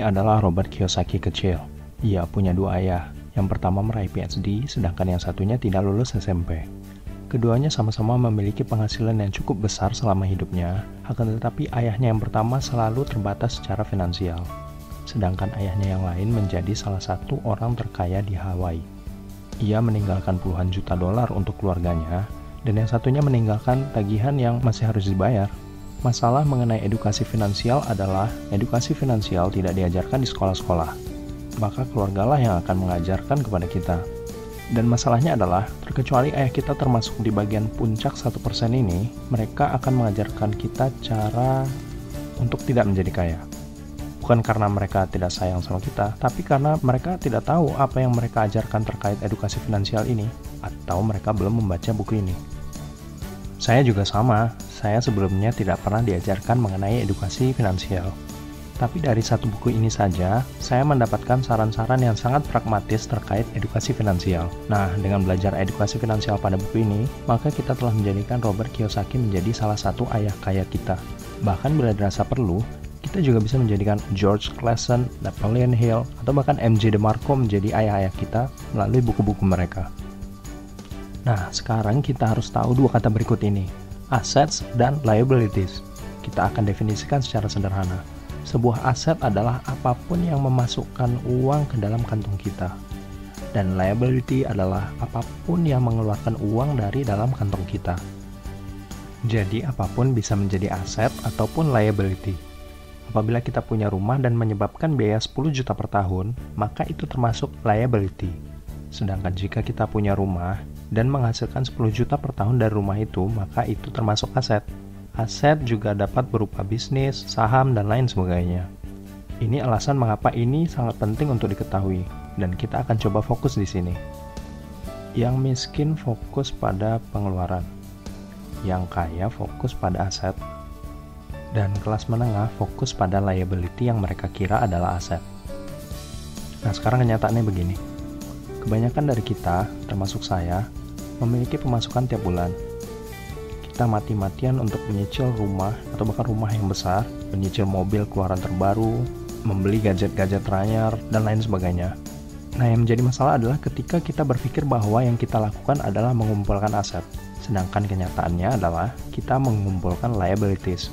adalah Robert Kiyosaki kecil. Ia punya dua ayah. Yang pertama meraih PhD, sedangkan yang satunya tidak lulus SMP. Keduanya sama-sama memiliki penghasilan yang cukup besar selama hidupnya, akan tetapi ayahnya yang pertama selalu terbatas secara finansial. Sedangkan ayahnya yang lain menjadi salah satu orang terkaya di Hawaii. Ia meninggalkan puluhan juta dolar untuk keluarganya, dan yang satunya meninggalkan tagihan yang masih harus dibayar. Masalah mengenai edukasi finansial adalah edukasi finansial tidak diajarkan di sekolah-sekolah. Maka keluargalah yang akan mengajarkan kepada kita. Dan masalahnya adalah, terkecuali ayah kita termasuk di bagian puncak 1% ini, mereka akan mengajarkan kita cara untuk tidak menjadi kaya. Bukan karena mereka tidak sayang sama kita, tapi karena mereka tidak tahu apa yang mereka ajarkan terkait edukasi finansial ini, atau mereka belum membaca buku ini. Saya juga sama, saya sebelumnya tidak pernah diajarkan mengenai edukasi finansial. Tapi dari satu buku ini saja, saya mendapatkan saran-saran yang sangat pragmatis terkait edukasi finansial. Nah, dengan belajar edukasi finansial pada buku ini, maka kita telah menjadikan Robert Kiyosaki menjadi salah satu ayah kaya kita. Bahkan bila dirasa perlu, kita juga bisa menjadikan George Clason, Napoleon Hill, atau bahkan MJ DeMarco menjadi ayah-ayah kita melalui buku-buku mereka. Nah, sekarang kita harus tahu dua kata berikut ini, assets dan liabilities. Kita akan definisikan secara sederhana. Sebuah aset adalah apa pun yang memasukkan uang ke dalam kantong kita. Dan liability adalah apa pun yang mengeluarkan uang dari dalam kantong kita. Jadi apa pun bisa menjadi aset ataupun liability. Apabila kita punya rumah dan menyebabkan biaya 10 juta per tahun, maka itu termasuk liability. Sedangkan jika kita punya rumah dan menghasilkan 10 juta per tahun dari rumah itu, maka itu termasuk aset. Aset juga dapat berupa bisnis, saham, dan lain sebagainya. Ini alasan mengapa ini sangat penting untuk diketahui, dan kita akan coba fokus di sini. Yang miskin fokus pada pengeluaran, yang kaya fokus pada aset, dan kelas menengah fokus pada liability yang mereka kira adalah aset. Nah, sekarang kenyataannya begini. Kebanyakan dari kita, termasuk saya, memiliki pemasukan tiap bulan. Kita mati-matian untuk menyicil rumah atau bahkan rumah yang besar, menyicil mobil keluaran terbaru, membeli gadget-gadget teranyar, dan lain sebagainya. Nah, yang menjadi masalah adalah ketika kita berpikir bahwa yang kita lakukan adalah mengumpulkan aset, sedangkan kenyataannya adalah kita mengumpulkan liabilities.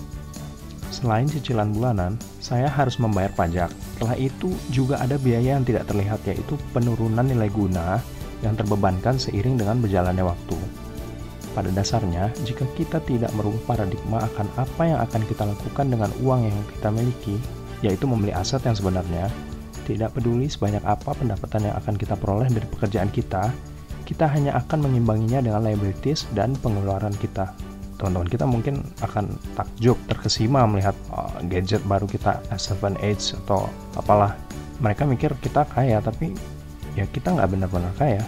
Selain cicilan bulanan, saya harus membayar pajak. Setelah itu juga ada biaya yang tidak terlihat yaitu penurunan nilai guna yang terbebankan seiring dengan berjalannya waktu. Pada dasarnya, jika kita tidak merubah paradigma akan apa yang akan kita lakukan dengan uang yang kita miliki, yaitu membeli aset yang sebenarnya, tidak peduli sebanyak apa pendapatan yang akan kita peroleh dari pekerjaan kita, kita hanya akan mengimbanginya dengan liabilities dan pengeluaran kita. Teman-teman kita mungkin akan takjub, terkesima melihat oh, gadget baru kita S7 Edge atau apalah. Mereka mikir kita kaya, tapi ya kita nggak benar-benar kaya.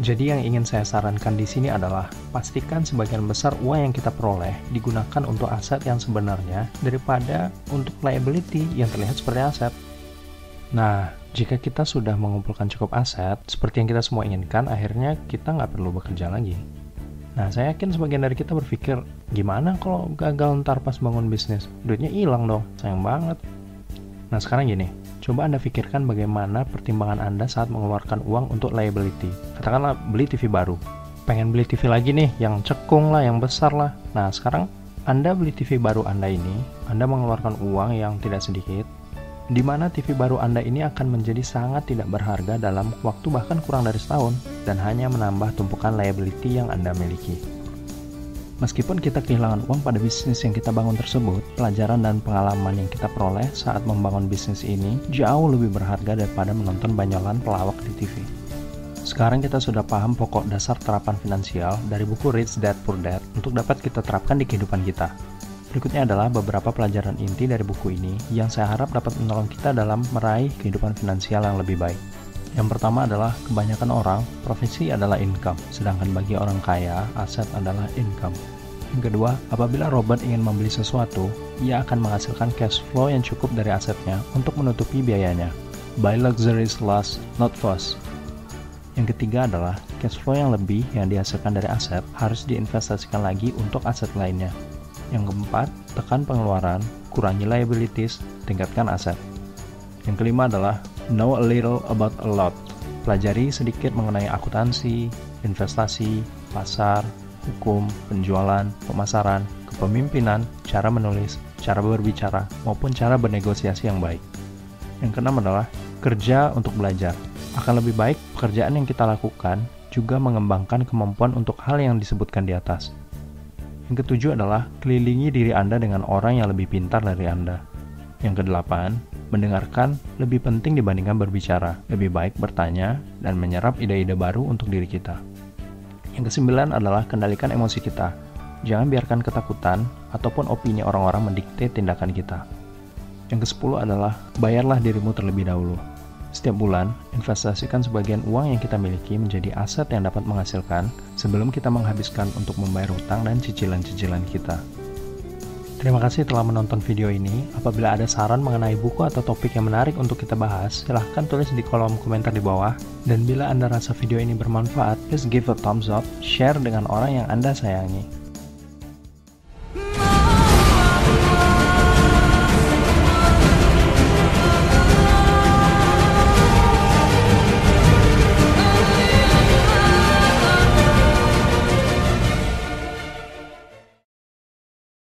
Jadi yang ingin saya sarankan di sini adalah pastikan sebagian besar uang yang kita peroleh digunakan untuk aset yang sebenarnya daripada untuk liability yang terlihat seperti aset. Nah, jika kita sudah mengumpulkan cukup aset, seperti yang kita semua inginkan, akhirnya kita nggak perlu bekerja lagi. Nah, saya yakin sebagian dari kita berpikir, gimana kalau gagal ntar pas bangun bisnis? Duitnya hilang dong, sayang banget. Nah, sekarang gini, Coba Anda pikirkan bagaimana pertimbangan Anda saat mengeluarkan uang untuk liability. Katakanlah beli TV baru. Pengen beli TV lagi nih, yang cekung lah, yang besar lah. Nah, sekarang Anda beli TV baru Anda ini, Anda mengeluarkan uang yang tidak sedikit, di mana TV baru Anda ini akan menjadi sangat tidak berharga dalam waktu bahkan kurang dari setahun, dan hanya menambah tumpukan liability yang Anda miliki. Meskipun kita kehilangan uang pada bisnis yang kita bangun tersebut, pelajaran dan pengalaman yang kita peroleh saat membangun bisnis ini jauh lebih berharga daripada menonton banyolan pelawak di TV. Sekarang kita sudah paham pokok dasar terapan finansial dari buku Rich Dad Poor Dad untuk dapat kita terapkan di kehidupan kita. Berikutnya adalah beberapa pelajaran inti dari buku ini yang saya harap dapat menolong kita dalam meraih kehidupan finansial yang lebih baik. Yang pertama adalah kebanyakan orang, profesi adalah income, sedangkan bagi orang kaya, aset adalah income. Yang kedua, apabila Robert ingin membeli sesuatu, ia akan menghasilkan cash flow yang cukup dari asetnya untuk menutupi biayanya. Buy luxuries last, not first. Yang ketiga adalah cash flow yang lebih yang dihasilkan dari aset harus diinvestasikan lagi untuk aset lainnya. Yang keempat, tekan pengeluaran kurangi liabilities, tingkatkan aset. Yang kelima adalah know a little about a lot. Pelajari sedikit mengenai akuntansi, investasi, pasar, hukum, penjualan, pemasaran, kepemimpinan, cara menulis, cara berbicara, maupun cara bernegosiasi yang baik. Yang keenam adalah kerja untuk belajar. Akan lebih baik pekerjaan yang kita lakukan juga mengembangkan kemampuan untuk hal yang disebutkan di atas. Yang ketujuh adalah kelilingi diri Anda dengan orang yang lebih pintar dari Anda. Yang kedelapan, mendengarkan lebih penting dibandingkan berbicara. Lebih baik bertanya dan menyerap ide-ide baru untuk diri kita. Yang kesembilan adalah kendalikan emosi kita. Jangan biarkan ketakutan ataupun opini orang-orang mendikte tindakan kita. Yang kesepuluh adalah bayarlah dirimu terlebih dahulu. Setiap bulan, investasikan sebagian uang yang kita miliki menjadi aset yang dapat menghasilkan sebelum kita menghabiskan untuk membayar hutang dan cicilan-cicilan kita. Terima kasih telah menonton video ini. Apabila ada saran mengenai buku atau topik yang menarik untuk kita bahas, silahkan tulis di kolom komentar di bawah. Dan bila Anda rasa video ini bermanfaat, please give a thumbs up, share dengan orang yang Anda sayangi.